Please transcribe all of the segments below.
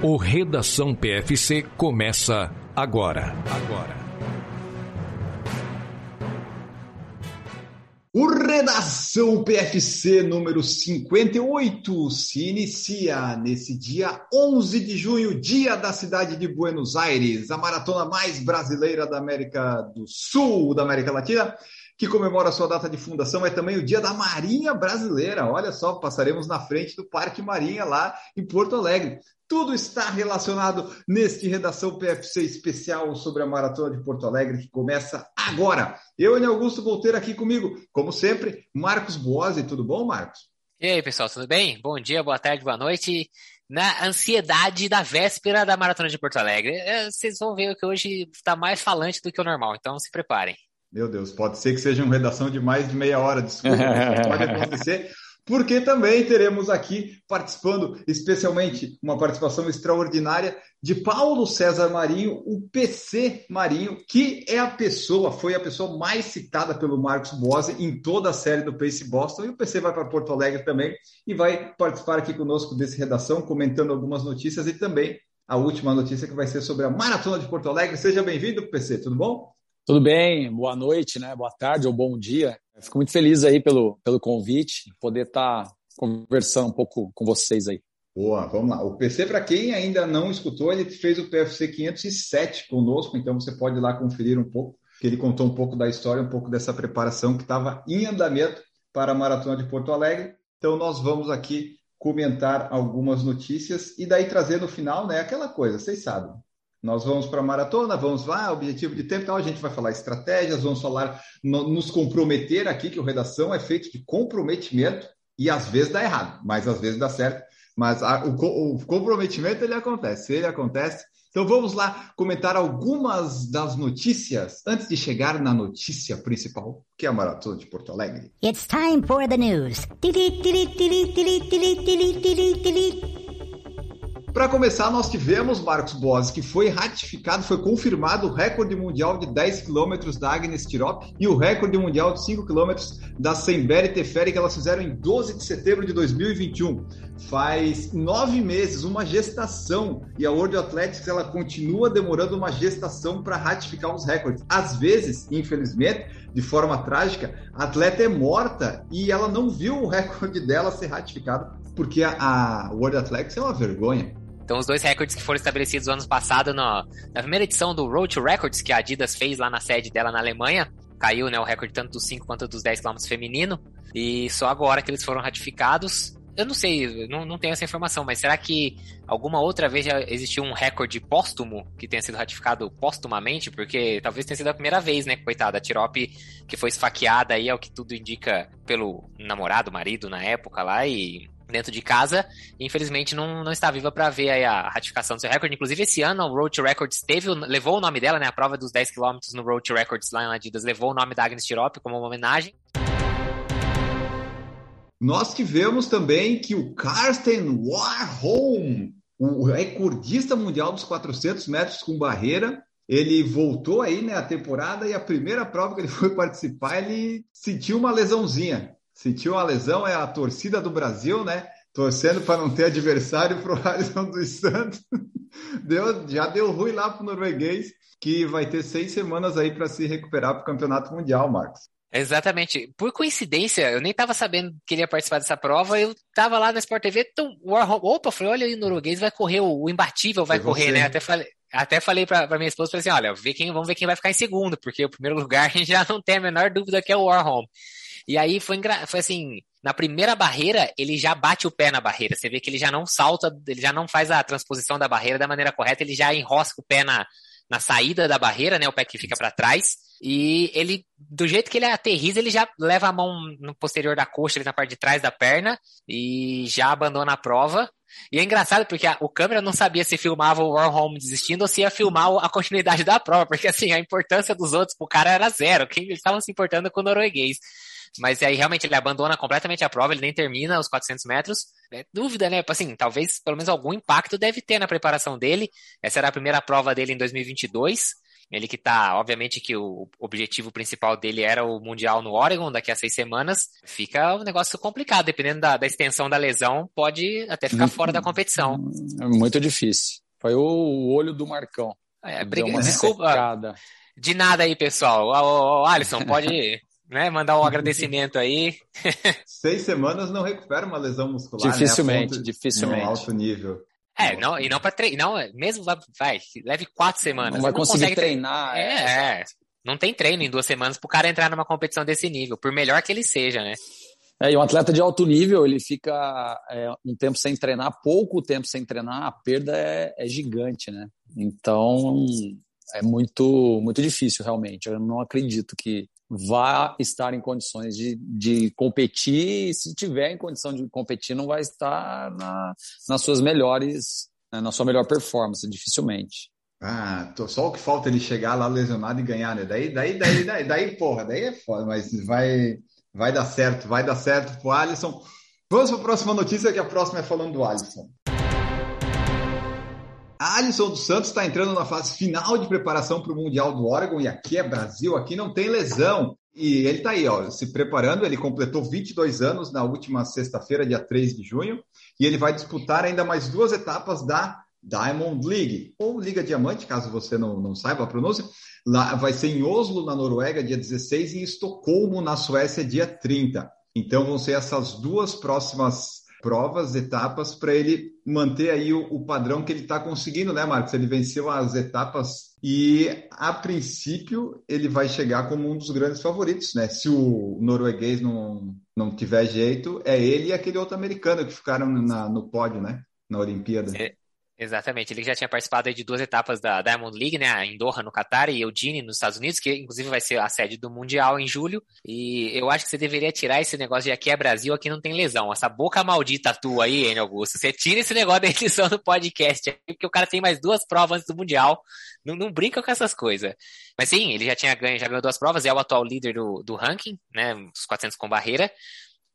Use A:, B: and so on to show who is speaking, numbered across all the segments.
A: O Redação PFC começa agora. Agora.
B: O Redação PFC número 58 se inicia nesse dia 11 de junho, dia da cidade de Buenos Aires, a maratona mais brasileira da América do Sul, da América Latina, que comemora sua data de fundação, é também o dia da Marinha Brasileira. Olha só, passaremos na frente do Parque Marinha lá em Porto Alegre. Tudo está relacionado neste Redação PFC especial sobre a Maratona de Porto Alegre, que começa agora. Eu e Augusto vou ter aqui comigo, como sempre, Marcos Boazzi. Tudo bom, Marcos?
C: E aí, pessoal, tudo bem? Bom dia, boa tarde, boa noite. Na ansiedade da véspera da Maratona de Porto Alegre. É, vocês vão ver que hoje está mais falante do que o normal, então se preparem.
B: Meu Deus, pode ser que seja uma redação de mais de meia hora, desculpa, pode acontecer porque também teremos aqui participando, especialmente uma participação extraordinária de Paulo César Marinho, o PC Marinho, que é a pessoa, foi a pessoa mais citada pelo Marcos Bose em toda a série do Pace Boston, e o PC vai para Porto Alegre também e vai participar aqui conosco desse redação, comentando algumas notícias e também a última notícia que vai ser sobre a Maratona de Porto Alegre. Seja bem-vindo, PC, tudo bom?
D: Tudo bem, boa noite, né? Boa tarde ou bom dia. Fico muito feliz aí pelo, pelo convite, poder estar tá conversando um pouco com vocês aí.
B: Boa, vamos lá. O PC, para quem ainda não escutou, ele fez o PFC 507 conosco, então você pode ir lá conferir um pouco, que ele contou um pouco da história, um pouco dessa preparação que estava em andamento para a Maratona de Porto Alegre. Então nós vamos aqui comentar algumas notícias e daí trazer no final, né, aquela coisa, vocês sabem, nós vamos para a maratona, vamos lá, objetivo de tempo, então a gente vai falar estratégias, vamos falar, nos comprometer aqui, que o redação é feito de comprometimento e às vezes dá errado, mas às vezes dá certo. Mas a, o, o comprometimento ele acontece, ele acontece. Então vamos lá comentar algumas das notícias antes de chegar na notícia principal, que é a maratona de Porto Alegre. It's time for the news. Para começar, nós tivemos, Marcos Boas, que foi ratificado, foi confirmado o recorde mundial de 10 km da Agnes Tirop e o recorde mundial de 5 km da Semberi Teferi, que elas fizeram em 12 de setembro de 2021. Faz nove meses, uma gestação, e a World Athletics ela continua demorando uma gestação para ratificar os recordes. Às vezes, infelizmente, de forma trágica, a atleta é morta e ela não viu o recorde dela ser ratificado, porque a, a World Athletics é uma vergonha.
C: Então, os dois recordes que foram estabelecidos ano passado no, na primeira edição do Road to Records, que a Adidas fez lá na sede dela na Alemanha, caiu né, o recorde tanto dos 5 quanto dos 10 km feminino, e só agora que eles foram ratificados. Eu não sei, não, não tenho essa informação, mas será que alguma outra vez já existiu um recorde póstumo que tenha sido ratificado póstumamente? Porque talvez tenha sido a primeira vez, né, coitada, a Tirop que foi esfaqueada aí, é o que tudo indica pelo namorado, marido na época lá, e dentro de casa. E infelizmente não, não está viva para ver a ratificação do seu recorde. Inclusive, esse ano o Road to Records teve, levou o nome dela, né? A prova dos 10 km no Road to Records lá em Adidas levou o nome da Agnes Tirop como uma homenagem.
B: Nós tivemos também que o Karsten Warholm, o recordista mundial dos 400 metros com barreira, ele voltou aí, né, a temporada e a primeira prova que ele foi participar, ele sentiu uma lesãozinha sentiu uma lesão, é a torcida do Brasil, né? Torcendo para não ter adversário para o Alisson dos Santos. Deu, já deu ruim lá para o norueguês, que vai ter seis semanas aí para se recuperar para o Campeonato Mundial, Marcos.
C: Exatamente. Por coincidência, eu nem estava sabendo que ele ia participar dessa prova, eu estava lá na Sport TV, então, opa, falei, olha aí, o norueguês vai correr, o imbatível vai correr, né? Até falei, até falei pra, pra minha esposa, falei assim, olha, vê quem, vamos ver quem vai ficar em segundo, porque o primeiro lugar a gente já não tem a menor dúvida que é o Warholm. E aí foi, foi assim, na primeira barreira, ele já bate o pé na barreira. Você vê que ele já não salta, ele já não faz a transposição da barreira da maneira correta, ele já enrosca o pé na, na saída da barreira, né? O pé que fica para trás. E ele, do jeito que ele aterriza, ele já leva a mão no posterior da coxa, ali na parte de trás da perna, e já abandona a prova. E é engraçado porque a, o câmera não sabia se filmava o Warholm desistindo ou se ia filmar a continuidade da prova, porque assim, a importância dos outros pro cara era zero. Quem eles estavam se importando com o norueguês. Mas aí realmente ele abandona completamente a prova, ele nem termina os 400 metros. É dúvida, né? Assim, talvez pelo menos algum impacto deve ter na preparação dele. Essa era a primeira prova dele em 2022. Ele que tá, obviamente que o objetivo principal dele era o Mundial no Oregon daqui a seis semanas. Fica um negócio complicado, dependendo da, da extensão da lesão, pode até ficar fora da competição.
D: É muito difícil. Foi o olho do Marcão.
C: É, briga, desculpa. Secada. De nada aí, pessoal. O, o Alisson, pode né, mandar um agradecimento aí.
B: Seis semanas não recupera uma lesão muscular.
D: Dificilmente, né? dificilmente.
B: alto nível.
C: É, não, e não para treinar, não, mesmo vai, vai, leve quatro semanas.
D: Não vai não conseguir treinar.
C: É, é, não tem treino em duas semanas pro cara entrar numa competição desse nível, por melhor que ele seja, né?
D: É, e um atleta de alto nível, ele fica é, um tempo sem treinar, pouco tempo sem treinar, a perda é, é gigante, né? Então, é muito, muito difícil, realmente. Eu não acredito que vá estar em condições de, de competir, e se tiver em condição de competir, não vai estar na, nas suas melhores, né, na sua melhor performance, dificilmente.
B: Ah, tô, só o que falta ele chegar lá lesionado e ganhar, né? Daí, daí, daí, daí, daí, porra, daí é foda, mas vai, vai dar certo, vai dar certo pro Alisson. Vamos para a próxima notícia, que a próxima é falando do Alisson. Alisson dos Santos está entrando na fase final de preparação para o Mundial do Oregon, e aqui é Brasil, aqui não tem lesão. E ele está aí, ó, se preparando. Ele completou 22 anos na última sexta-feira, dia 3 de junho, e ele vai disputar ainda mais duas etapas da Diamond League, ou Liga Diamante, caso você não, não saiba a pronúncia. Lá vai ser em Oslo, na Noruega, dia 16, e em Estocolmo, na Suécia, dia 30. Então vão ser essas duas próximas provas, etapas, para ele manter aí o, o padrão que ele está conseguindo, né, Marcos? Ele venceu as etapas e, a princípio, ele vai chegar como um dos grandes favoritos, né? Se o norueguês não, não tiver jeito, é ele e aquele outro americano que ficaram na, no pódio, né? Na Olimpíada.
C: É, Exatamente, ele já tinha participado de duas etapas da Diamond League, né, em Doha, no Catar, e Eugene, nos Estados Unidos, que inclusive vai ser a sede do Mundial em julho, e eu acho que você deveria tirar esse negócio de aqui é Brasil, aqui não tem lesão, essa boca maldita tua aí, hein, Augusto, você tira esse negócio da edição do podcast, porque o cara tem mais duas provas antes do Mundial, não, não brinca com essas coisas. Mas sim, ele já tinha ganho, já ganhou duas provas, é o atual líder do, do ranking, né, os 400 com barreira,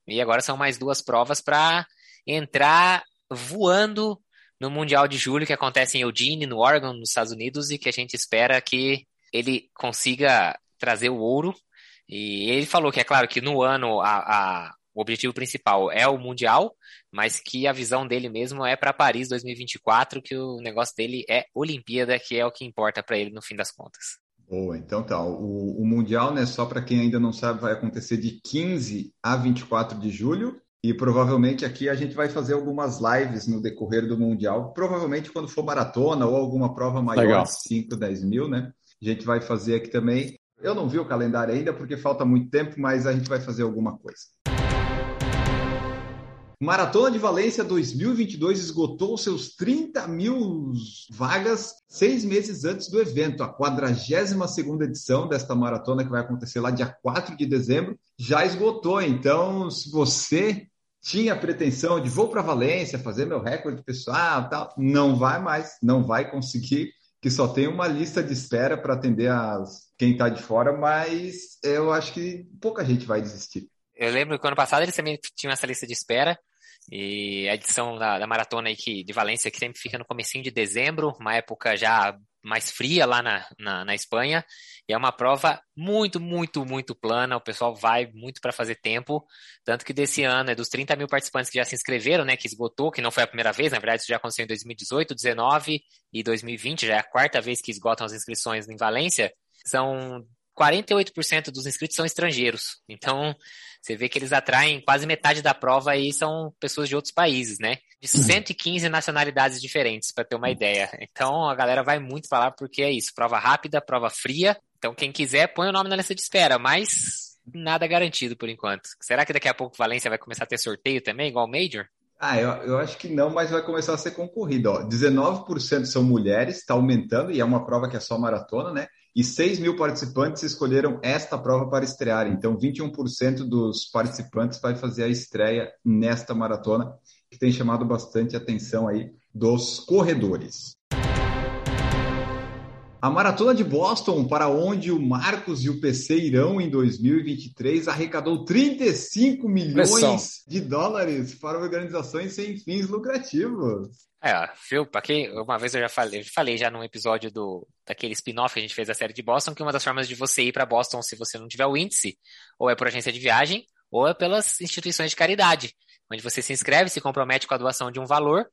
C: e agora são mais duas provas para entrar voando no Mundial de Julho, que acontece em Eugene, no Oregon, nos Estados Unidos, e que a gente espera que ele consiga trazer o ouro. E ele falou que é claro que no ano a, a, o objetivo principal é o Mundial, mas que a visão dele mesmo é para Paris 2024, que o negócio dele é Olimpíada, que é o que importa para ele no fim das contas.
B: Boa, então tá. O, o Mundial, né, só para quem ainda não sabe, vai acontecer de 15 a 24 de julho. E provavelmente aqui a gente vai fazer algumas lives no decorrer do Mundial. Provavelmente quando for maratona ou alguma prova maior, Legal. 5, 10 mil, né? A gente vai fazer aqui também. Eu não vi o calendário ainda porque falta muito tempo, mas a gente vai fazer alguma coisa. Maratona de Valência 2022 esgotou seus 30 mil vagas seis meses antes do evento. A 42 edição desta maratona, que vai acontecer lá dia 4 de dezembro, já esgotou. Então, se você tinha pretensão de vou para Valência fazer meu recorde pessoal, tal, não vai mais, não vai conseguir, que só tem uma lista de espera para atender as, quem está de fora, mas eu acho que pouca gente vai desistir.
C: Eu lembro que ano passado eles também tinham essa lista de espera, e a edição da, da maratona aí que, de Valência que sempre fica no comecinho de dezembro, uma época já mais fria lá na, na, na, Espanha. E é uma prova muito, muito, muito plana. O pessoal vai muito para fazer tempo. Tanto que desse ano, é dos 30 mil participantes que já se inscreveram, né? Que esgotou, que não foi a primeira vez, na verdade, isso já aconteceu em 2018, 2019 e 2020, já é a quarta vez que esgotam as inscrições em Valência. São 48% dos inscritos são estrangeiros. Então, você vê que eles atraem quase metade da prova e são pessoas de outros países, né? De 115 uhum. nacionalidades diferentes, para ter uma ideia. Então, a galera vai muito falar porque é isso, prova rápida, prova fria. Então, quem quiser, põe o nome na lista de espera, mas nada garantido por enquanto. Será que daqui a pouco Valência vai começar a ter sorteio também, igual o Major?
B: Ah, eu, eu acho que não, mas vai começar a ser concorrido. Ó. 19% são mulheres, está aumentando, e é uma prova que é só maratona, né? E 6 mil participantes escolheram esta prova para estrear. Então, 21% dos participantes vai fazer a estreia nesta maratona, que tem chamado bastante atenção aí dos corredores. A Maratona de Boston, para onde o Marcos e o PC irão em 2023, arrecadou 35 milhões Pressão. de dólares para organizações sem fins lucrativos.
C: É, viu? Para quem uma vez eu já falei, eu falei já num episódio do daquele spin-off que a gente fez da série de Boston, que uma das formas de você ir para Boston se você não tiver o índice, ou é por agência de viagem, ou é pelas instituições de caridade, onde você se inscreve, se compromete com a doação de um valor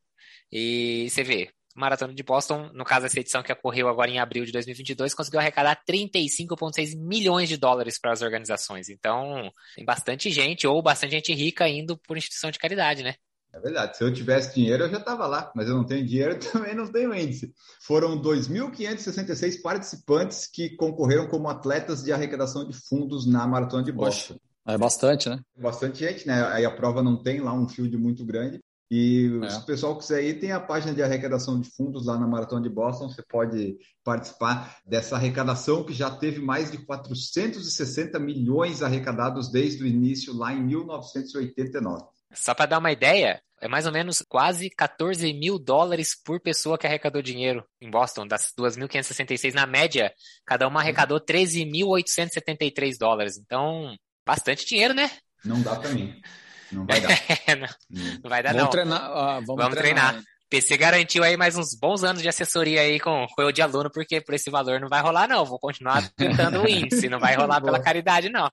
C: e você vê. Maratona de Boston, no caso dessa edição que ocorreu agora em abril de 2022, conseguiu arrecadar 35,6 milhões de dólares para as organizações. Então, tem bastante gente ou bastante gente rica indo por instituição de caridade, né?
B: É verdade. Se eu tivesse dinheiro, eu já estava lá, mas eu não tenho dinheiro, também não tenho índice. Foram 2.566 participantes que concorreram como atletas de arrecadação de fundos na Maratona de Boston. Poxa,
D: é bastante, né?
B: Bastante gente, né? Aí a prova não tem lá um field muito grande. E é. se o pessoal quiser ir, tem a página de arrecadação de fundos lá na Maratona de Boston. Você pode participar dessa arrecadação que já teve mais de 460 milhões arrecadados desde o início, lá em 1989.
C: Só para dar uma ideia, é mais ou menos quase 14 mil dólares por pessoa que arrecadou dinheiro em Boston, das 2.566 na média, cada uma arrecadou 13.873 dólares. Então, bastante dinheiro, né?
B: Não dá para mim. Não vai dar.
C: não, não, vai dar, vamos não.
D: Treinar, ah, vamos, vamos treinar. treinar.
C: PC garantiu aí mais uns bons anos de assessoria aí com, com eu de aluno, porque por esse valor não vai rolar, não. Vou continuar tentando o índice, não vai rolar pela caridade, não.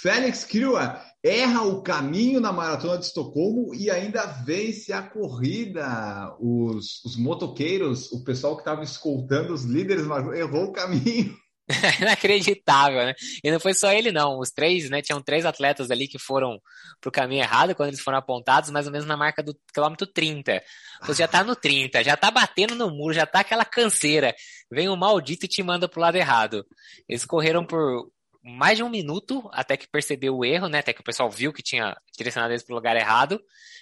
B: Félix Kirua erra o caminho na maratona de Estocolmo e ainda vence a corrida. Os, os motoqueiros, o pessoal que estava escoltando os líderes, errou o caminho.
C: Inacreditável, né? E não foi só ele, não. Os três, né? Tinham três atletas ali que foram pro caminho errado quando eles foram apontados, mais ou menos na marca do quilômetro 30. Você já tá no 30, já tá batendo no muro, já tá aquela canseira. Vem o um maldito e te manda pro lado errado. Eles correram por mais de um minuto até que percebeu o erro, né? Até que o pessoal viu que tinha direcionado eles para o lugar errado.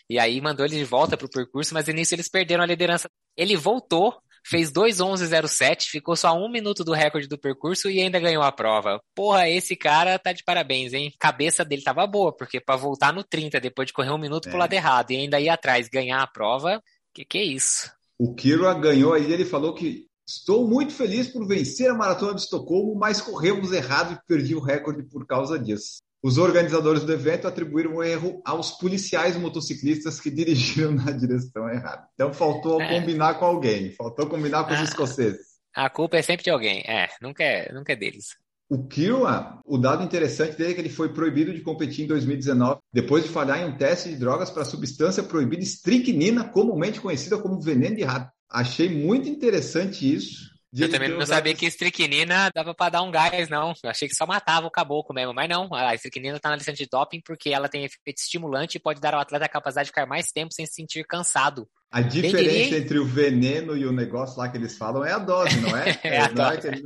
C: E aí mandou eles de volta para o percurso, mas no início eles perderam a liderança. Ele voltou, fez 2:11:07, ficou só um minuto do recorde do percurso e ainda ganhou a prova. Porra, esse cara tá de parabéns, hein? Cabeça dele tava boa, porque para voltar no 30 depois de correr um minuto é. pro lado errado e ainda ir atrás ganhar a prova, que que é isso?
B: O Kira ganhou aí, ele falou que Estou muito feliz por vencer a Maratona de Estocolmo, mas corremos errado e perdi o recorde por causa disso. Os organizadores do evento atribuíram o erro aos policiais motociclistas que dirigiram na direção errada. Então faltou é. combinar com alguém, faltou combinar com os ah, escoceses.
C: A culpa é sempre de alguém, é, nunca é, nunca é deles.
B: O Kirwa, o dado interessante dele é que ele foi proibido de competir em 2019 depois de falhar em um teste de drogas para a substância proibida estricnina, comumente conhecida como veneno de rato. Achei muito interessante isso.
C: Eu também não sabia que estricnina dava para dar um gás, não. Eu achei que só matava o caboclo mesmo, mas não. A estricnina está na lista de doping porque ela tem efeito estimulante e pode dar ao atleta a capacidade de ficar mais tempo sem se sentir cansado.
B: A diferença entre o veneno e o negócio lá que eles falam é a dose, não é?
C: é, a não dose. É que...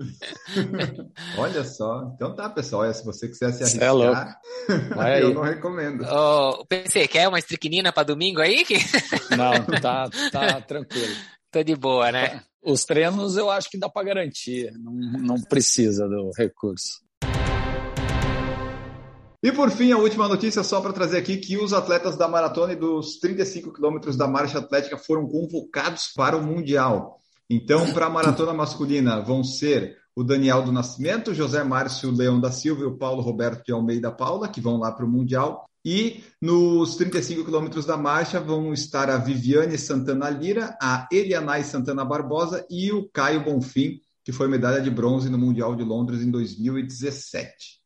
B: Olha só. Então tá, pessoal. Se você quiser se é arriscar, é eu não recomendo.
C: Ô, PC, quer uma estricnina para domingo aí?
D: Não, tá, tá tranquilo.
C: Tô de boa, né?
D: Os treinos eu acho que dá para garantir, não, não precisa do recurso.
B: E por fim, a última notícia só para trazer aqui que os atletas da maratona e dos 35 quilômetros da marcha atlética foram convocados para o Mundial. Então, para a maratona masculina vão ser o Daniel do Nascimento, José Márcio Leão da Silva e o Paulo Roberto de Almeida Paula, que vão lá para o Mundial. E nos 35 quilômetros da marcha vão estar a Viviane Santana Lira, a Elianai Santana Barbosa e o Caio Bonfim, que foi medalha de bronze no Mundial de Londres em 2017.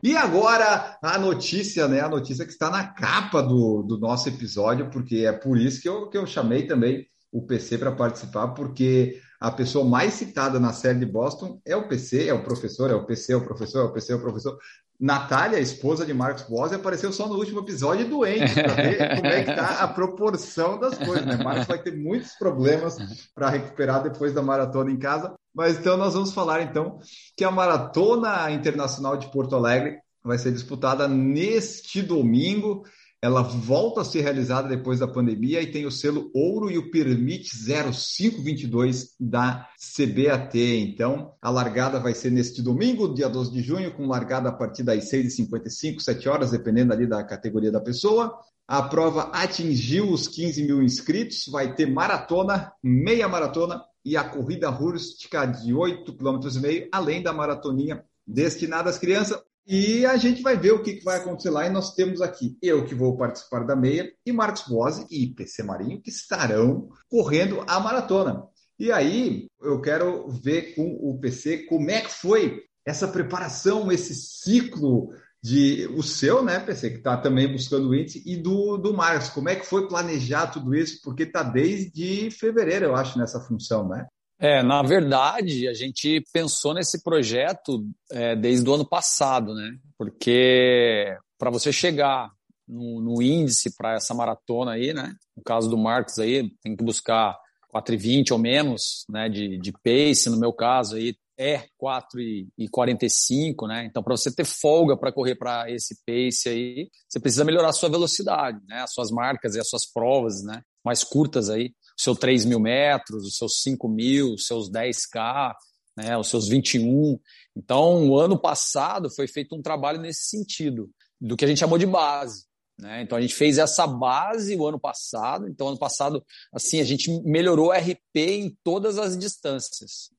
B: E agora a notícia, né? A notícia que está na capa do, do nosso episódio, porque é por isso que eu, que eu chamei também o PC para participar, porque a pessoa mais citada na série de Boston é o PC, é o professor, é o PC, é o professor, é o PC, é o professor. Natália, esposa de Marcos Bosi, apareceu só no último episódio doente, para ver como é que está a proporção das coisas. Né? Marcos vai ter muitos problemas para recuperar depois da maratona em casa. Mas então nós vamos falar então que a Maratona Internacional de Porto Alegre vai ser disputada neste domingo ela volta a ser realizada depois da pandemia e tem o selo ouro e o permite 0522 da CBAT. Então, a largada vai ser neste domingo, dia 12 de junho, com largada a partir das 6h55, 7 horas, dependendo ali da categoria da pessoa. A prova atingiu os 15 mil inscritos, vai ter maratona, meia maratona e a corrida rústica de 8,5 km, além da maratoninha destinada às crianças. E a gente vai ver o que, vai acontecer lá. E nós temos aqui eu que vou participar da meia, e Marcos Bose e PC Marinho que estarão correndo a maratona. E aí eu quero ver com o PC como é que foi essa preparação, esse ciclo de o seu, né, PC, que está também buscando o índice, e do, do Marcos. Como é que foi planejar tudo isso? Porque está desde fevereiro, eu acho, nessa função, né?
D: É, na verdade, a gente pensou nesse projeto é, desde o ano passado, né? Porque para você chegar no, no índice para essa maratona aí, né? No caso do Marcos aí, tem que buscar 4,20 ou menos, né? De, de pace, no meu caso aí é 4,45, né? Então, para você ter folga para correr para esse pace aí, você precisa melhorar a sua velocidade, né? As suas marcas e as suas provas, né? Mais curtas aí seus 3 mil metros, os seus 5 mil, os seus 10K, né, os seus 21. Então, o ano passado foi feito um trabalho nesse sentido, do que a gente chamou de base. Né? Então, a gente fez essa base o ano passado. Então, ano passado, assim, a gente melhorou o RP em todas as distâncias.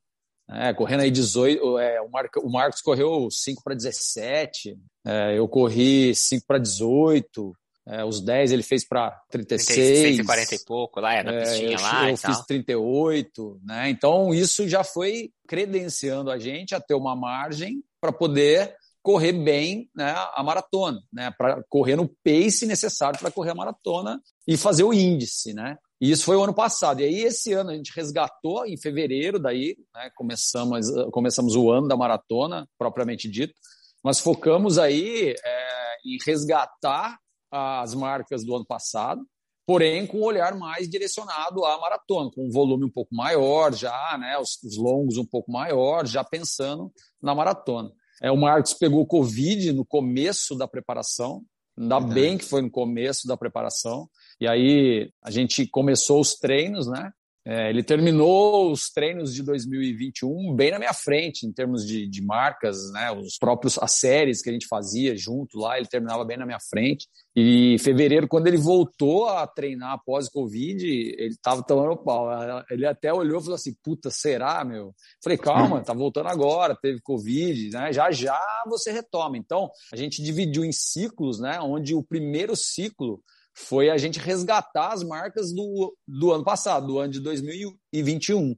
D: É, correndo aí 18, é, o, Mar, o Marcos correu 5 para 17, é, eu corri 5 para 18, é, os 10 ele fez para 36.
C: 40 e pouco lá, é, na pistinha
D: é, eu,
C: lá.
D: Eu fiz 38, né? Então isso já foi credenciando a gente a ter uma margem para poder correr bem né, a maratona, né? Para correr no pace necessário para correr a maratona e fazer o índice, né? E isso foi o ano passado. E aí, esse ano, a gente resgatou em fevereiro, daí, né, começamos, começamos o ano da maratona, propriamente dito. Nós focamos aí é, em resgatar as marcas do ano passado, porém com um olhar mais direcionado à maratona, com um volume um pouco maior já, né, os, os longos um pouco maior, já pensando na maratona. É, o Marcos pegou Covid no começo da preparação, ainda bem que foi no começo da preparação, e aí a gente começou os treinos, né? É, ele terminou os treinos de 2021 bem na minha frente, em termos de, de marcas, né? Os próprios as séries que a gente fazia junto lá, ele terminava bem na minha frente. E em fevereiro, quando ele voltou a treinar após Covid, ele estava tomando pau. Ele até olhou e falou assim: puta, será, meu? Falei, calma, tá voltando agora, teve Covid, né? Já já você retoma. Então, a gente dividiu em ciclos, né? Onde o primeiro ciclo foi a gente resgatar as marcas do, do ano passado, do ano de 2021.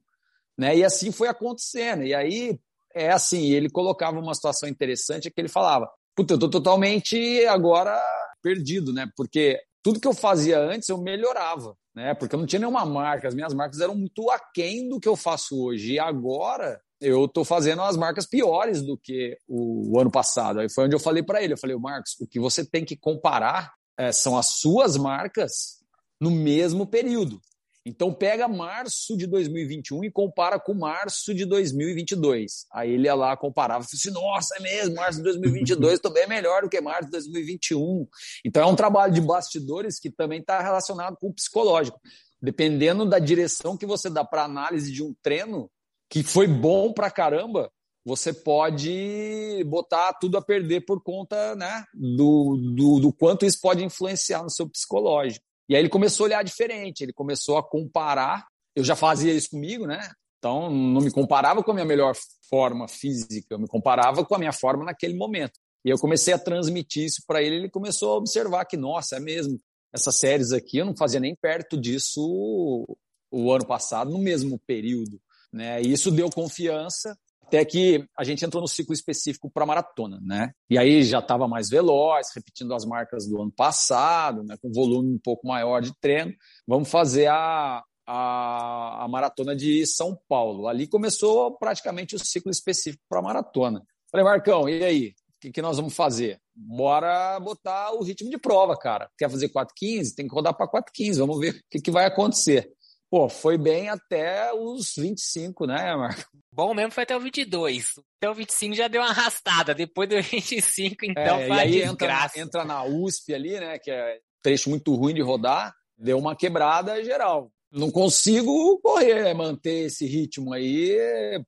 D: Né? E assim foi acontecendo. E aí, é assim, ele colocava uma situação interessante, é que ele falava, puta, eu tô totalmente agora perdido, né? Porque tudo que eu fazia antes eu melhorava, né? Porque eu não tinha nenhuma marca, as minhas marcas eram muito aquém do que eu faço hoje. E agora eu estou fazendo as marcas piores do que o, o ano passado. Aí foi onde eu falei para ele, eu falei, Marcos, o que você tem que comparar é, são as suas marcas no mesmo período. Então pega março de 2021 e compara com março de 2022. Aí ele ia lá comparava e assim: "Nossa, é mesmo, março de 2022 estou bem melhor do que março de 2021". Então é um trabalho de bastidores que também está relacionado com o psicológico. Dependendo da direção que você dá para análise de um treino que foi bom para caramba, você pode botar tudo a perder por conta né, do, do, do, quanto isso pode influenciar no seu psicológico. E aí ele começou a olhar diferente, ele começou a comparar. Eu já fazia isso comigo, né? Então não me comparava com a minha melhor forma física, eu me comparava com a minha forma naquele momento. E eu comecei a transmitir isso para ele, ele começou a observar que, nossa, é mesmo, essas séries aqui eu não fazia nem perto disso o ano passado, no mesmo período. Né? E isso deu confiança até que a gente entrou no ciclo específico para maratona, né? E aí já estava mais veloz, repetindo as marcas do ano passado, né? com volume um pouco maior de treino. Vamos fazer a, a, a maratona de São Paulo. Ali começou praticamente o ciclo específico para maratona. Falei, Marcão, e aí? O que, que, nós vamos fazer? Bora botar o ritmo de prova, cara. Quer fazer 4,15? Tem que rodar para 4,15. Vamos ver o que, que vai acontecer. Pô, foi bem até os 25, né, Marco?
C: Bom mesmo foi até o 22. Até o 25 já deu uma arrastada. Depois do 25, então
D: é, foi e aí entra, entra na USP ali, né, que é trecho muito ruim de rodar. Deu uma quebrada geral. Não consigo correr, né, manter esse ritmo aí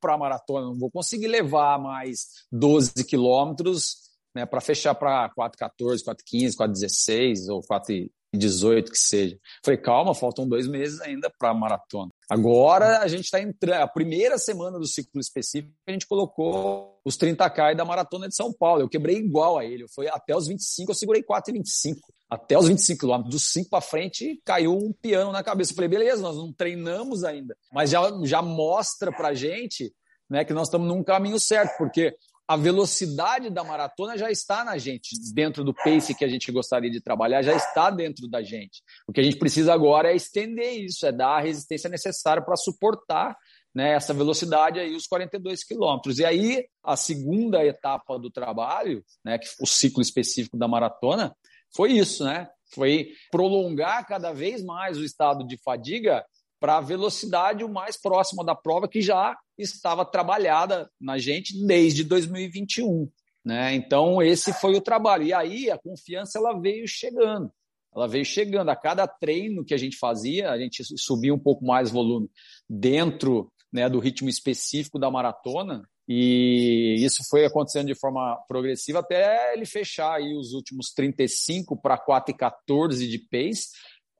D: para maratona. Não vou conseguir levar mais 12 quilômetros né, para fechar para 4,14, 4,15, 4,16 ou 4, 2018 que seja. Falei, calma, faltam dois meses ainda para a maratona. Agora a gente está entrando, a primeira semana do ciclo específico, a gente colocou os 30K da maratona de São Paulo. Eu quebrei igual a ele. Foi até os 25, eu segurei 4,25. Até os 25 quilômetros. Dos 5 para frente, caiu um piano na cabeça. Eu falei, beleza, nós não treinamos ainda. Mas já, já mostra pra gente né, que nós estamos num caminho certo, porque a velocidade da maratona já está na gente, dentro do pace que a gente gostaria de trabalhar, já está dentro da gente. O que a gente precisa agora é estender isso, é dar a resistência necessária para suportar né, essa velocidade aí, os 42 quilômetros. E aí, a segunda etapa do trabalho, né, que o ciclo específico da maratona, foi isso, né? Foi prolongar cada vez mais o estado de fadiga para a velocidade o mais próxima da prova que já estava trabalhada na gente desde 2021. Né? Então, esse foi o trabalho. E aí, a confiança ela veio chegando. Ela veio chegando. A cada treino que a gente fazia, a gente subia um pouco mais volume dentro né, do ritmo específico da maratona. E isso foi acontecendo de forma progressiva até ele fechar aí os últimos 35 para 4,14 de pace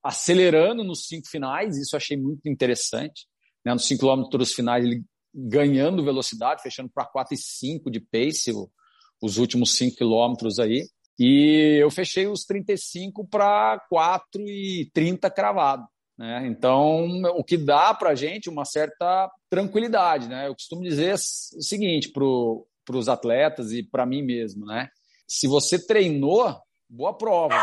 D: acelerando nos cinco finais, isso eu achei muito interessante. Né? Nos cinco quilômetros finais, ele ganhando velocidade, fechando para 4,5 de pace os últimos cinco quilômetros aí. E eu fechei os 35 para 4,30 cravado. Né? Então, o que dá para a gente uma certa tranquilidade. Né? Eu costumo dizer o seguinte para os atletas e para mim mesmo. Né? Se você treinou, boa prova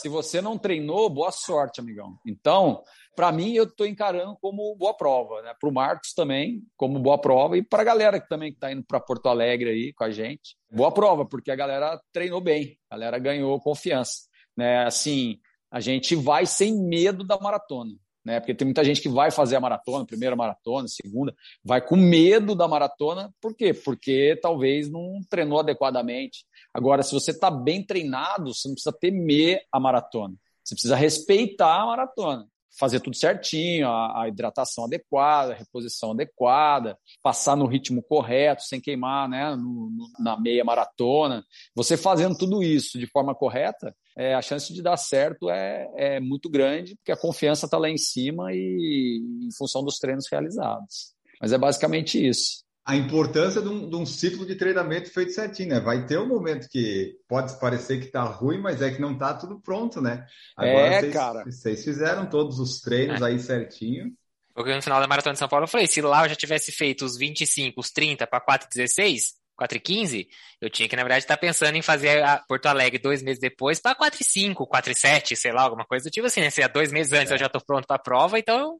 D: se você não treinou, boa sorte, amigão. Então, para mim, eu estou encarando como boa prova, né? Para o Marcos também, como boa prova, e para a galera que também está indo para Porto Alegre aí com a gente, boa prova, porque a galera treinou bem, a galera ganhou confiança, né? Assim, a gente vai sem medo da maratona né? Porque tem muita gente que vai fazer a maratona, primeira maratona, segunda, vai com medo da maratona. Por quê? Porque talvez não treinou adequadamente. Agora, se você está bem treinado, você não precisa temer a maratona. Você precisa respeitar a maratona fazer tudo certinho, a, hidratação adequada, a reposição adequada, passar no ritmo correto, sem queimar né, no, no, na meia maratona. Você fazendo tudo isso de forma correta, é, a chance de dar certo é, é muito grande, porque a confiança está lá em cima e em função dos treinos realizados. Mas é basicamente isso
B: a importância de um, de um, ciclo de treinamento feito certinho, né? Vai ter um momento que pode parecer que tá ruim, mas é que não tá tudo pronto, né?
D: Agora é, vocês, cara.
B: Vocês fizeram todos os treinos é. aí certinho.
C: Porque no final da Maratona de São Paulo eu falei, se lá eu já tivesse feito os 25, os 30 para 4,16, 4,15, eu tinha que, na verdade, estar tá pensando em fazer a Porto Alegre dois meses depois para 4,5, 4,7, sei lá, alguma coisa do tipo assim, né? Se há dois meses antes é. eu já tô pronto para a prova, então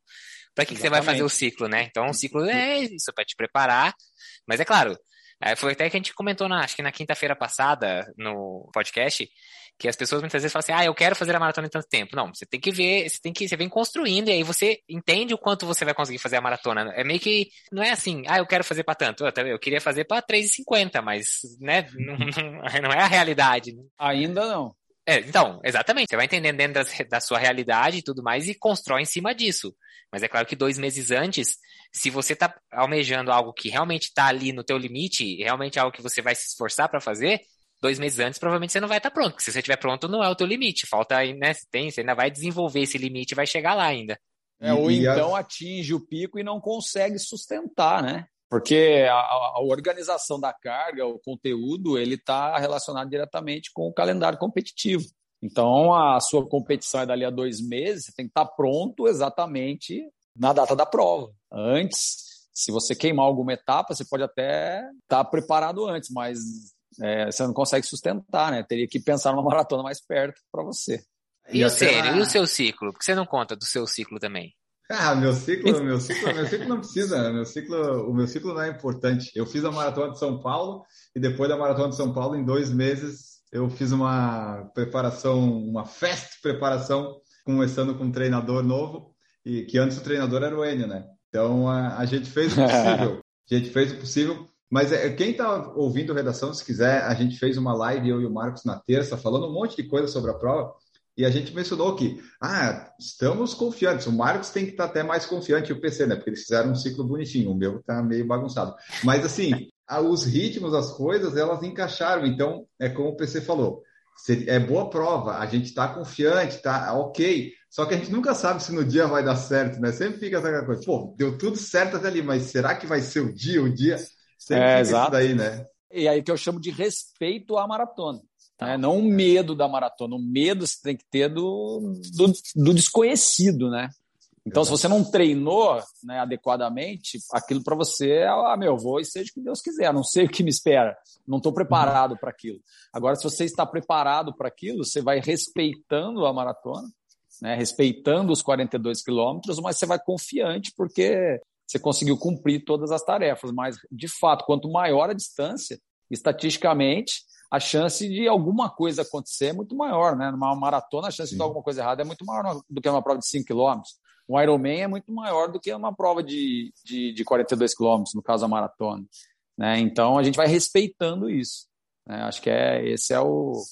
C: para que, que, você vai fazer o ciclo, né? Então, o ciclo é isso, para te preparar. Mas é claro, é, foi até que a gente comentou, na, acho que na quinta-feira passada, no podcast, que as pessoas muitas vezes falam assim, ah, eu quero fazer a maratona em tanto tempo. Não, você tem que ver, você tem que, você vem construindo, e aí você entende o quanto você vai conseguir fazer a maratona. É meio que, não é assim, ah, eu quero fazer para tanto. Eu, eu queria fazer para 3,50, mas, né, não, não, não é a realidade.
D: Ainda não.
C: É, então, exatamente. Você vai entendendo dentro das, da sua realidade e tudo mais e constrói em cima disso. Mas é claro que dois meses antes, se você está almejando algo que realmente está ali no teu limite, realmente é algo que você vai se esforçar para fazer, dois meses antes provavelmente você não vai estar tá pronto. Porque se você estiver pronto, não é o teu limite. Falta aí, né? Tem, você ainda vai desenvolver esse limite e vai chegar lá ainda.
D: É, ou então atinge o pico e não consegue sustentar, né? Porque a, a, organização da carga, o conteúdo, ele está relacionado diretamente com o calendário competitivo. Então, a sua competição é dali a dois meses, você tem que estar tá pronto exatamente na data da prova. Antes, se você queimar alguma etapa, você pode até estar tá preparado antes, mas é, você não consegue sustentar, né? Teria que pensar numa maratona mais perto para você.
C: E, e o sério, e o seu ciclo? Por que você não conta do seu ciclo também?
B: Ah, meu ciclo, meu ciclo, meu ciclo não precisa, né? meu ciclo, o meu ciclo não é importante. Eu fiz a maratona de São Paulo e depois da maratona de São Paulo, em dois meses, eu fiz uma preparação, uma fast preparação, começando com um treinador novo e que antes o treinador era o Enio, né? Então a, a gente fez o possível, a gente fez o possível. Mas é, quem está ouvindo redação, se quiser, a gente fez uma live eu e o Marcos na terça falando um monte de coisa sobre a prova. E a gente mencionou que, ah, estamos confiantes. O Marcos tem que estar até mais confiante, o PC, né? Porque eles fizeram um ciclo bonitinho. O meu está meio bagunçado. Mas, assim, os ritmos, as coisas, elas encaixaram. Então, é como o PC falou. é boa prova, a gente está confiante, tá ok. Só que a gente nunca sabe se no dia vai dar certo, né? Sempre fica essa coisa, pô, deu tudo certo até ali, mas será que vai ser o dia, o dia? Sempre
D: é,
B: fica
D: exato.
B: isso daí, né?
D: E aí que eu chamo de respeito à maratona. Né? Não o medo da maratona. O medo você tem que ter do, do, do desconhecido, né? Então, Exato. se você não treinou né, adequadamente, aquilo para você é, ah, meu, vou e seja o que Deus quiser, não sei o que me espera, não estou preparado uhum. para aquilo. Agora, se você está preparado para aquilo, você vai respeitando a maratona, né, respeitando os 42 quilômetros, mas você vai confiante porque você conseguiu cumprir todas as tarefas. Mas, de fato, quanto maior a distância, estatisticamente, a chance de alguma coisa acontecer é muito maior, né? Numa maratona, a chance Sim. de alguma coisa errada é muito maior do que uma prova de 5 quilômetros um Ironman é muito maior do que uma prova de, de, de 42 quilômetros, no caso a maratona. Né? Então a gente vai respeitando isso. Né? Acho que é esse é o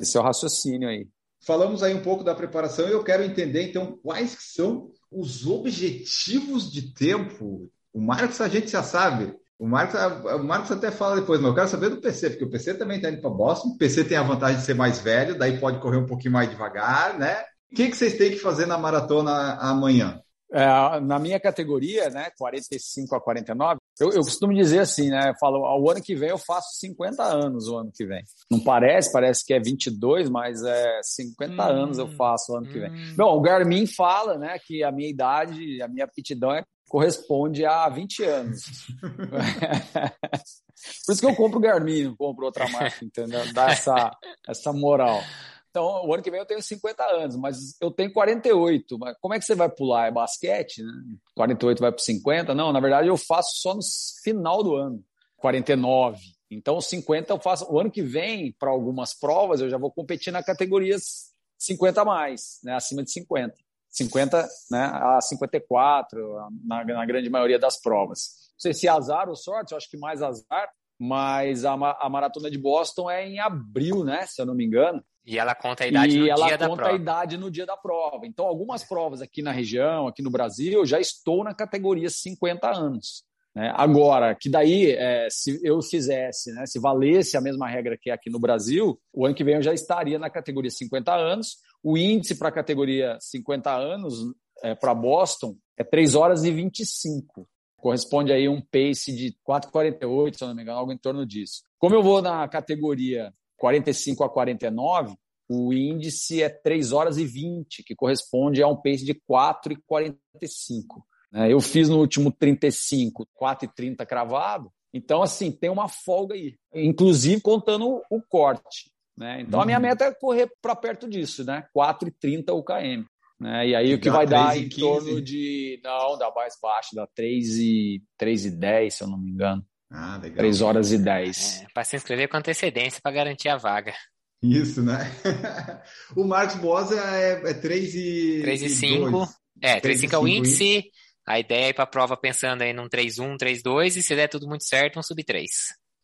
D: esse é o raciocínio aí.
B: Falamos aí um pouco da preparação e eu quero entender então quais são os objetivos de tempo. O Marcos a gente já sabe. O Marcos, o Marcos até fala depois, mas eu quero saber do PC, porque o PC também está indo para Boston. O PC tem a vantagem de ser mais velho, daí pode correr um pouquinho mais devagar, né? O que, que vocês têm que fazer na maratona amanhã?
D: É, na minha categoria, né, 45 a 49, eu, eu costumo dizer assim, né, eu falo, o ano que vem eu faço 50 anos o ano que vem. Não parece, parece que é 22, mas é 50 hum, anos eu faço o ano hum. que vem. Hum. Bom, o Garmin fala, né, que a minha idade, a minha aptidão é, corresponde a 20 anos. Por isso que eu compro o Garmin, não compro outra marca, entendeu? Dá essa, essa moral. Então, o ano que vem eu tenho 50 anos, mas eu tenho 48. Mas como é que você vai pular? É basquete, né? 48 vai para 50? Não, na verdade eu faço só no final do ano. 49. Então, 50 eu faço. O ano que vem, para algumas provas, eu já vou competir na categoria 50 a mais, né? acima de 50. 50 né, a 54, na, na grande maioria das provas. Não sei se é azar ou sorte, eu acho que mais azar, mas a, a maratona de Boston é em abril, né? Se eu não me engano.
C: E ela conta a idade e no dia da prova.
D: ela conta a idade no dia da prova. Então, algumas provas aqui na região, aqui no Brasil, já estou na categoria 50 anos. Né? Agora, que daí, é, se eu fizesse, né, se valesse a mesma regra que é aqui no Brasil, o ano que vem eu já estaria na categoria 50 anos. O índice para a categoria 50 anos, é, para Boston, é 3 horas e 25. Corresponde aí a um pace de 4,48, se não me engano, algo em torno disso. Como eu vou na categoria 45 a 49, o índice é 3 horas e 20, que corresponde a um pace de 4 e 45. Né? Eu fiz no último 35, 4 e 30 cravado, então, assim, tem uma folga aí, inclusive contando o corte. Né? Então, uhum. a minha uhum. meta é correr para perto disso, né? 4 e 30 UKM. Né? E aí o que vai dar em 15. torno de. Não, dá mais baixo, dá 3 e, 3 e 10, se eu não me engano.
B: Ah, legal.
D: 3 horas e 10.
C: É, para se inscrever com antecedência para garantir a vaga.
B: Isso, né? o Marcos Bosa é, é 3 e.
C: 3 e 5. 2. É, 3 e 5 é o índice. A ideia é ir para a prova pensando aí num 3-1, 3-2 e se der tudo muito certo, um sub-3.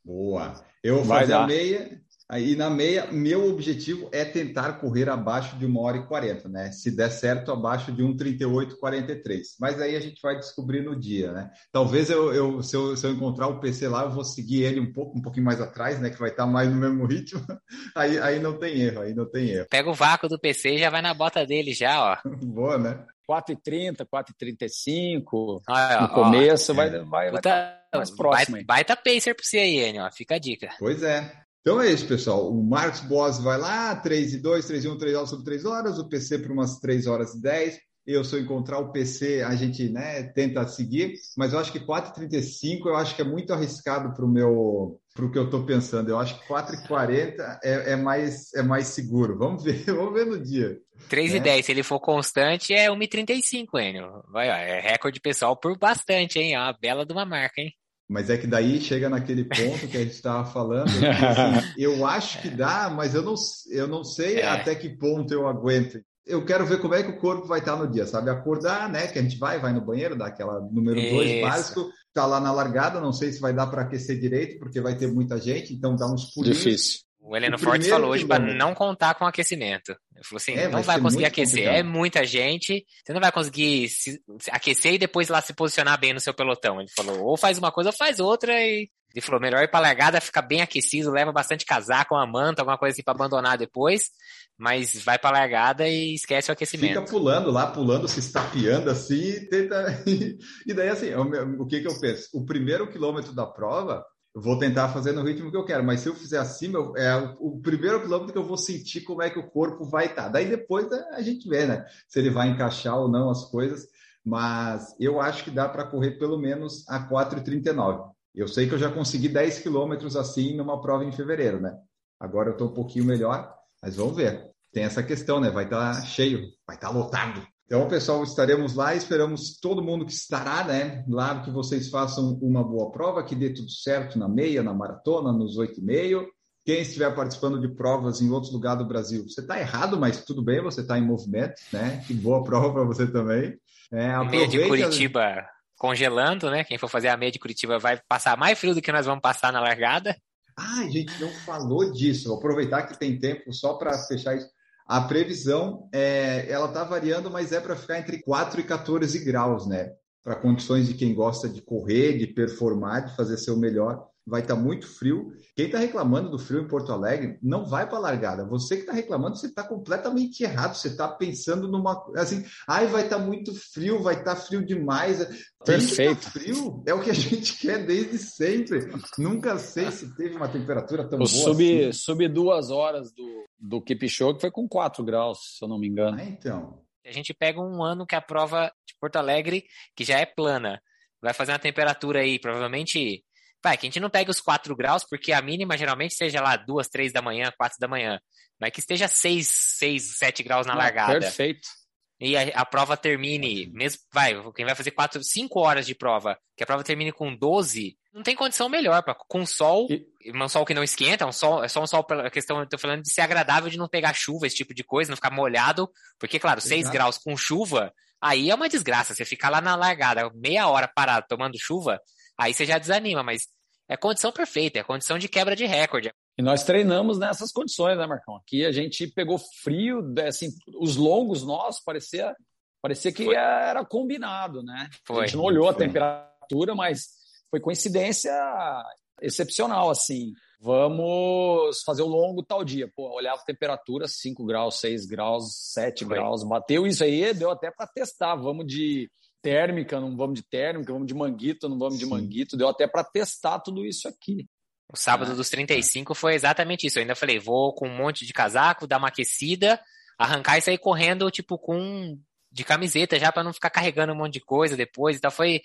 B: Boa. Eu vou fazer a meia, Aí na meia, meu objetivo é tentar correr abaixo de 1 hora e 40, né? Se der certo, abaixo de 1,38,43. Mas aí a gente vai descobrir no dia, né? Talvez eu, eu, se, eu, se eu encontrar o PC lá, eu vou seguir ele um pouco, um pouquinho mais atrás, né? Que vai estar mais no mesmo ritmo. Aí, aí não tem erro, aí não tem erro.
C: Pega o vácuo do PC e já vai na bota dele já, ó.
B: Boa, né?
D: 4,30, 4,35. Ah, no começo ó, vai, é. vai, vai, vai mais próximo.
C: Baita, baita pacer pra você aí, Enio. Fica a dica.
B: Pois é. Então é isso, pessoal. O Marcos Boas vai lá, 3 e 2, 3 e 1, 3 horas sobre 3 horas, o PC para umas 3 horas e 10. Eu, se eu encontrar o PC, a gente né, tenta seguir, mas eu acho que 4,35 eu acho que é muito arriscado para o meu para o que eu estou pensando. Eu acho que 4,40 é, é, mais, é mais seguro. Vamos ver, vamos ver no dia.
C: 3 né? e 10, se ele for constante, é 1,35, Enio. Vai, ó, é recorde pessoal por bastante, hein? É uma bela de uma marca, hein?
B: Mas é que daí chega naquele ponto que a gente estava falando. Que, assim, eu acho que dá, mas eu não, eu não sei é. até que ponto eu aguento. Eu quero ver como é que o corpo vai estar no dia, sabe? Acordar, né? Que a gente vai, vai no banheiro, dá aquela número 2 básico, tá lá na largada, não sei se vai dar para aquecer direito, porque vai ter muita gente, então dá uns pulinhos.
D: Difícil.
C: O Heleno Fortes falou hoje para não contar com aquecimento. Ele falou assim, é, não vai, vai conseguir aquecer, complicado. é muita gente, você não vai conseguir se, se aquecer e depois lá se posicionar bem no seu pelotão. Ele falou, ou faz uma coisa ou faz outra e ele falou, melhor ir pra largada, ficar bem aquecido, leva bastante casaco, uma manta, alguma coisa assim pra abandonar depois, mas vai pra largada e esquece o aquecimento.
B: Fica pulando lá, pulando, se estapeando assim, tenta... e daí assim, o que que eu penso? O primeiro quilômetro da prova, vou tentar fazer no ritmo que eu quero, mas se eu fizer assim, é o, primeiro quilômetro que eu vou sentir como é que o corpo vai estar. Tá. Daí depois a gente vê, né? Se ele vai encaixar ou não as coisas, mas eu acho que dá para correr pelo menos a 4,39. Eu sei que eu já consegui 10 quilômetros assim numa prova em fevereiro, né? Agora eu estou um pouquinho melhor, mas vamos ver. Tem essa questão, né? Vai estar tá cheio, vai estar tá lotado. Então, pessoal, estaremos lá, esperamos todo mundo que estará, né? Lá que vocês façam uma boa prova, que dê tudo certo na meia, na maratona, nos oito e meio. Quem estiver participando de provas em outros lugares do Brasil, você está errado, mas tudo bem, você está em movimento, né? Que boa prova para você também.
C: É. Meia de Curitiba congelando, né? Quem for fazer a meia de Curitiba vai passar mais frio do que nós vamos passar na largada.
B: Ah, a gente não falou disso. Vou aproveitar que tem tempo só para fechar isso. A previsão, é, ela está variando, mas é para ficar entre 4 e 14 graus, né? Para condições de quem gosta de correr, de performar, de fazer seu melhor vai estar tá muito frio. Quem está reclamando do frio em Porto Alegre não vai para a largada. Você que está reclamando, você está completamente errado. Você está pensando numa assim, ai, vai estar tá muito frio, vai estar tá frio demais.
D: Perfeito.
B: Tá frio é o que a gente quer desde sempre. Nunca sei se teve uma temperatura tão o boa.
D: Sub, assim. sub duas horas do, do Keep Show, que foi com 4 graus, se eu não me engano.
B: Ah, então.
C: A gente pega um ano que a prova de Porto Alegre, que já é plana, vai fazer uma temperatura aí, provavelmente Vai, que a gente não pegue os 4 graus, porque a mínima geralmente seja lá 2, 3 da manhã, 4 da manhã. Mas que esteja 6, 6, 7 graus na não, largada.
D: Perfeito.
C: E a, a, prova termine, mesmo, vai, quem vai fazer 4, 5 horas de prova, que a prova termine com 12, não tem condição melhor, pra, com sol, e... um sol que não esquenta, um sol, é só um sol pela questão, eu tô falando de ser agradável de não pegar chuva, esse tipo de coisa, não ficar molhado, porque, claro, 6 graus com chuva, aí é uma desgraça, você ficar lá na largada, meia hora parado tomando chuva, aí você já desanima, mas é condição perfeita, é condição de quebra de recorde.
D: E nós treinamos nessas condições, né, Marcão? Aqui a gente pegou frio, assim, os longos nossos parecia, parecia que foi. era combinado, né? Foi. A gente não olhou a temperatura, mas foi coincidência excepcional, assim. Vamos fazer o longo tal dia. Pô, olhava a temperatura, 5 graus, 6 graus, 7 foi. graus. Bateu isso aí, deu até para testar. Vamos de térmica, não vamos de térmica, vamos de manguito, não vamos de manguito. Deu até para testar tudo isso aqui.
C: O sábado é. dos 35 foi exatamente isso. Eu ainda falei, vou com um monte de casaco, dar uma aquecida, arrancar e sair correndo, tipo, com de camiseta já para não ficar carregando um monte de coisa depois. Então foi.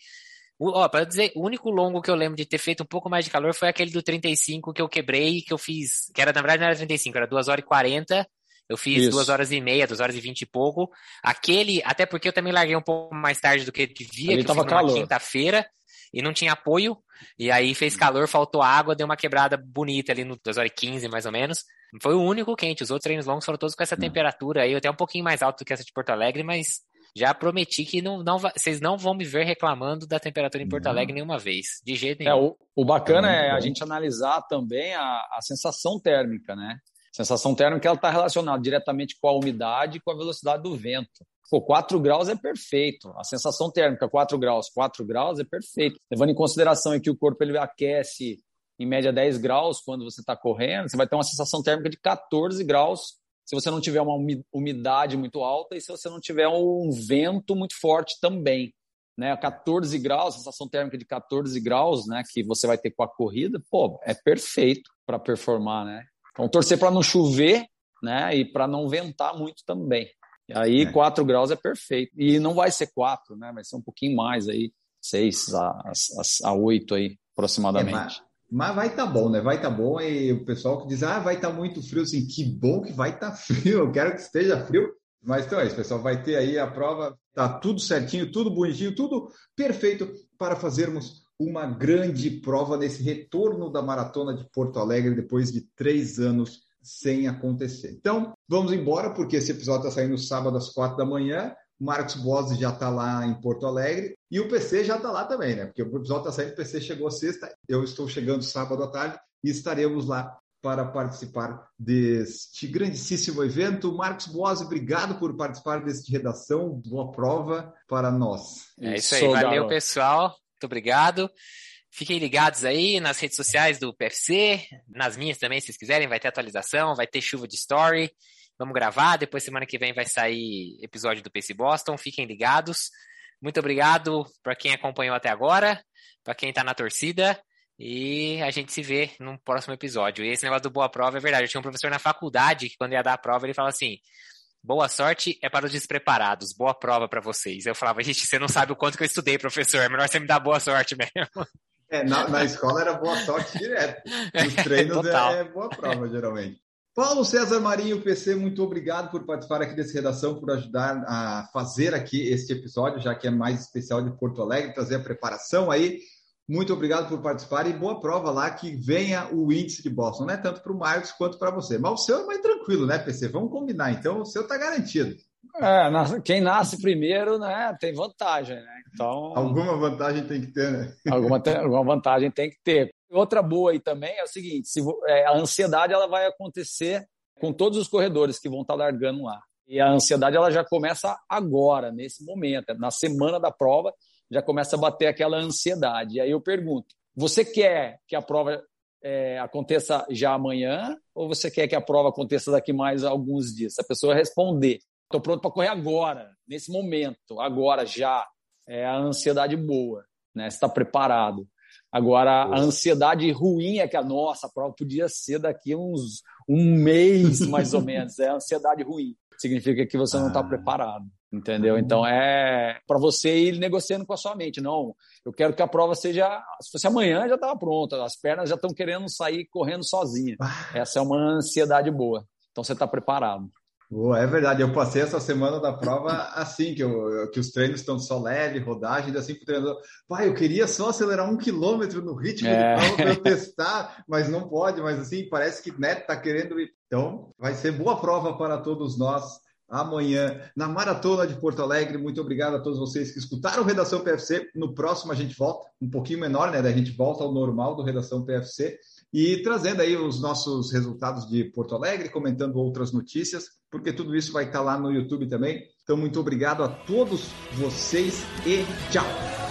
C: Ó, para dizer, o único longo que eu lembro de ter feito um pouco mais de calor foi aquele do 35 que eu quebrei, que eu fiz, que era, na verdade, não era 35, era 2 horas e 40 eu fiz Isso. duas horas e meia, duas horas e vinte e pouco. Aquele, até porque eu também larguei um pouco mais tarde do que devia,
D: Ali
C: que
D: tava
C: eu quinta-feira e não tinha apoio. E aí fez calor, faltou água, deu uma quebrada bonita ali no 2 horas e 15, mais ou menos. Foi o único quente. Os outros treinos longos foram todos com essa temperatura aí, até um pouquinho mais alto do que essa de Porto Alegre, mas já prometi que não, não, vocês não vão me ver reclamando da temperatura em Porto Alegre nenhuma vez, de jeito nenhum.
D: É, o, o bacana é, é a gente analisar também a, a sensação térmica, né? Sensação térmica ela está relacionada diretamente com a umidade e com a velocidade do vento. Pô, 4 graus é perfeito. A sensação térmica, 4 graus, 4 graus é perfeito. Levando em consideração que o corpo ele aquece em média 10 graus quando você está correndo, você vai ter uma sensação térmica de 14 graus se você não tiver uma umidade muito alta e se você não tiver um vento muito forte também. Né, 14 graus, sensação térmica de 14 graus, né, que você vai ter com a corrida, pô, é perfeito para performar, né? Então, torcer para não chover, né? E para não ventar muito também. E aí, é. 4 graus é perfeito. E não vai ser 4, né? Vai ser um pouquinho mais aí, 6 a, a, a 8 aí, aproximadamente. É,
B: mas, mas, vai estar tá bom, né? Vai estar tá bom. E o pessoal que diz, ah, vai estar tá muito frio, assim, que bom que vai estar tá frio. Eu quero que esteja frio. Mas então é isso, pessoal. Vai ter aí a prova, tá tudo certinho, tudo bonitinho, tudo perfeito para fazermos uma grande prova nesse retorno da maratona de Porto Alegre depois de três anos sem acontecer. Então, vamos embora, porque esse episódio está saindo sábado às quatro da manhã. Marcos Bose já está lá em Porto Alegre e o PC já está lá também, né? Porque o episódio está saindo, o PC chegou sexta, eu estou chegando sábado à tarde e estaremos lá para participar deste grandíssimo evento. Marcos Boas, obrigado por participar deste redação. Boa prova para nós.
C: É isso aí, valeu pessoal. Muito obrigado. Fiquem ligados aí nas redes sociais do PFC, nas minhas também, se vocês quiserem, vai ter atualização, vai ter chuva de story. Vamos gravar, depois semana que vem vai sair episódio do PC Boston. Fiquem ligados. Muito obrigado para quem acompanhou até agora, para quem está na torcida. E a gente se vê num próximo episódio. E esse negócio do boa prova é verdade. Eu tinha um professor na faculdade que, quando ia dar a prova, ele falava assim: boa sorte é para os despreparados, boa prova para vocês. Eu falava, gente, você não sabe o quanto que eu estudei, professor. É melhor você me dar boa sorte mesmo.
B: É, na, na escola era boa sorte direto. Nos treinos é, é boa prova, geralmente. Paulo César Marinho, PC, muito obrigado por participar aqui desse redação, por ajudar a fazer aqui este episódio, já que é mais especial de Porto Alegre, trazer a preparação aí. Muito obrigado por participar e boa prova lá que venha o índice de Boston, não é tanto para o Marcos quanto para você. Mas o seu é mais tranquilo, né, PC? Vamos combinar, então o seu está garantido.
D: É, quem nasce primeiro, né, tem vantagem, né? Então
B: alguma vantagem tem que ter, né?
D: Alguma, alguma vantagem tem que ter. Outra boa aí também é o seguinte: se, é, a ansiedade ela vai acontecer com todos os corredores que vão estar tá largando lá. E a ansiedade ela já começa agora, nesse momento, na semana da prova, já começa a bater aquela ansiedade. E aí eu pergunto: você quer que a prova é, aconteça já amanhã ou você quer que a prova aconteça daqui mais alguns dias? Se a pessoa responder, estou pronto para correr agora, nesse momento, agora já, é a ansiedade boa, né? Está preparado. Agora, a ansiedade ruim é que a nossa prova podia ser daqui uns um mês, mais ou menos. É a ansiedade ruim. Significa que você não está ah. preparado. Entendeu? Então é para você ir negociando com a sua mente. Não, eu quero que a prova seja. Se fosse amanhã, já estava pronta, as pernas já estão querendo sair correndo sozinha. Ah. Essa é uma ansiedade boa. Então você está preparado.
B: Boa, é verdade. Eu passei essa semana da prova assim, que, eu, que os treinos estão só leve, rodagem, assim para o treinador. Pai, eu queria só acelerar um quilômetro no ritmo é. de prova para eu testar, mas não pode, mas assim, parece que Neto está querendo. Então, vai ser boa prova para todos nós amanhã na Maratona de Porto Alegre. Muito obrigado a todos vocês que escutaram Redação PFC. No próximo a gente volta, um pouquinho menor, né? A gente volta ao normal do Redação PFC e trazendo aí os nossos resultados de Porto Alegre, comentando outras notícias, porque tudo isso vai estar lá no YouTube também. Então, muito obrigado a todos vocês e tchau!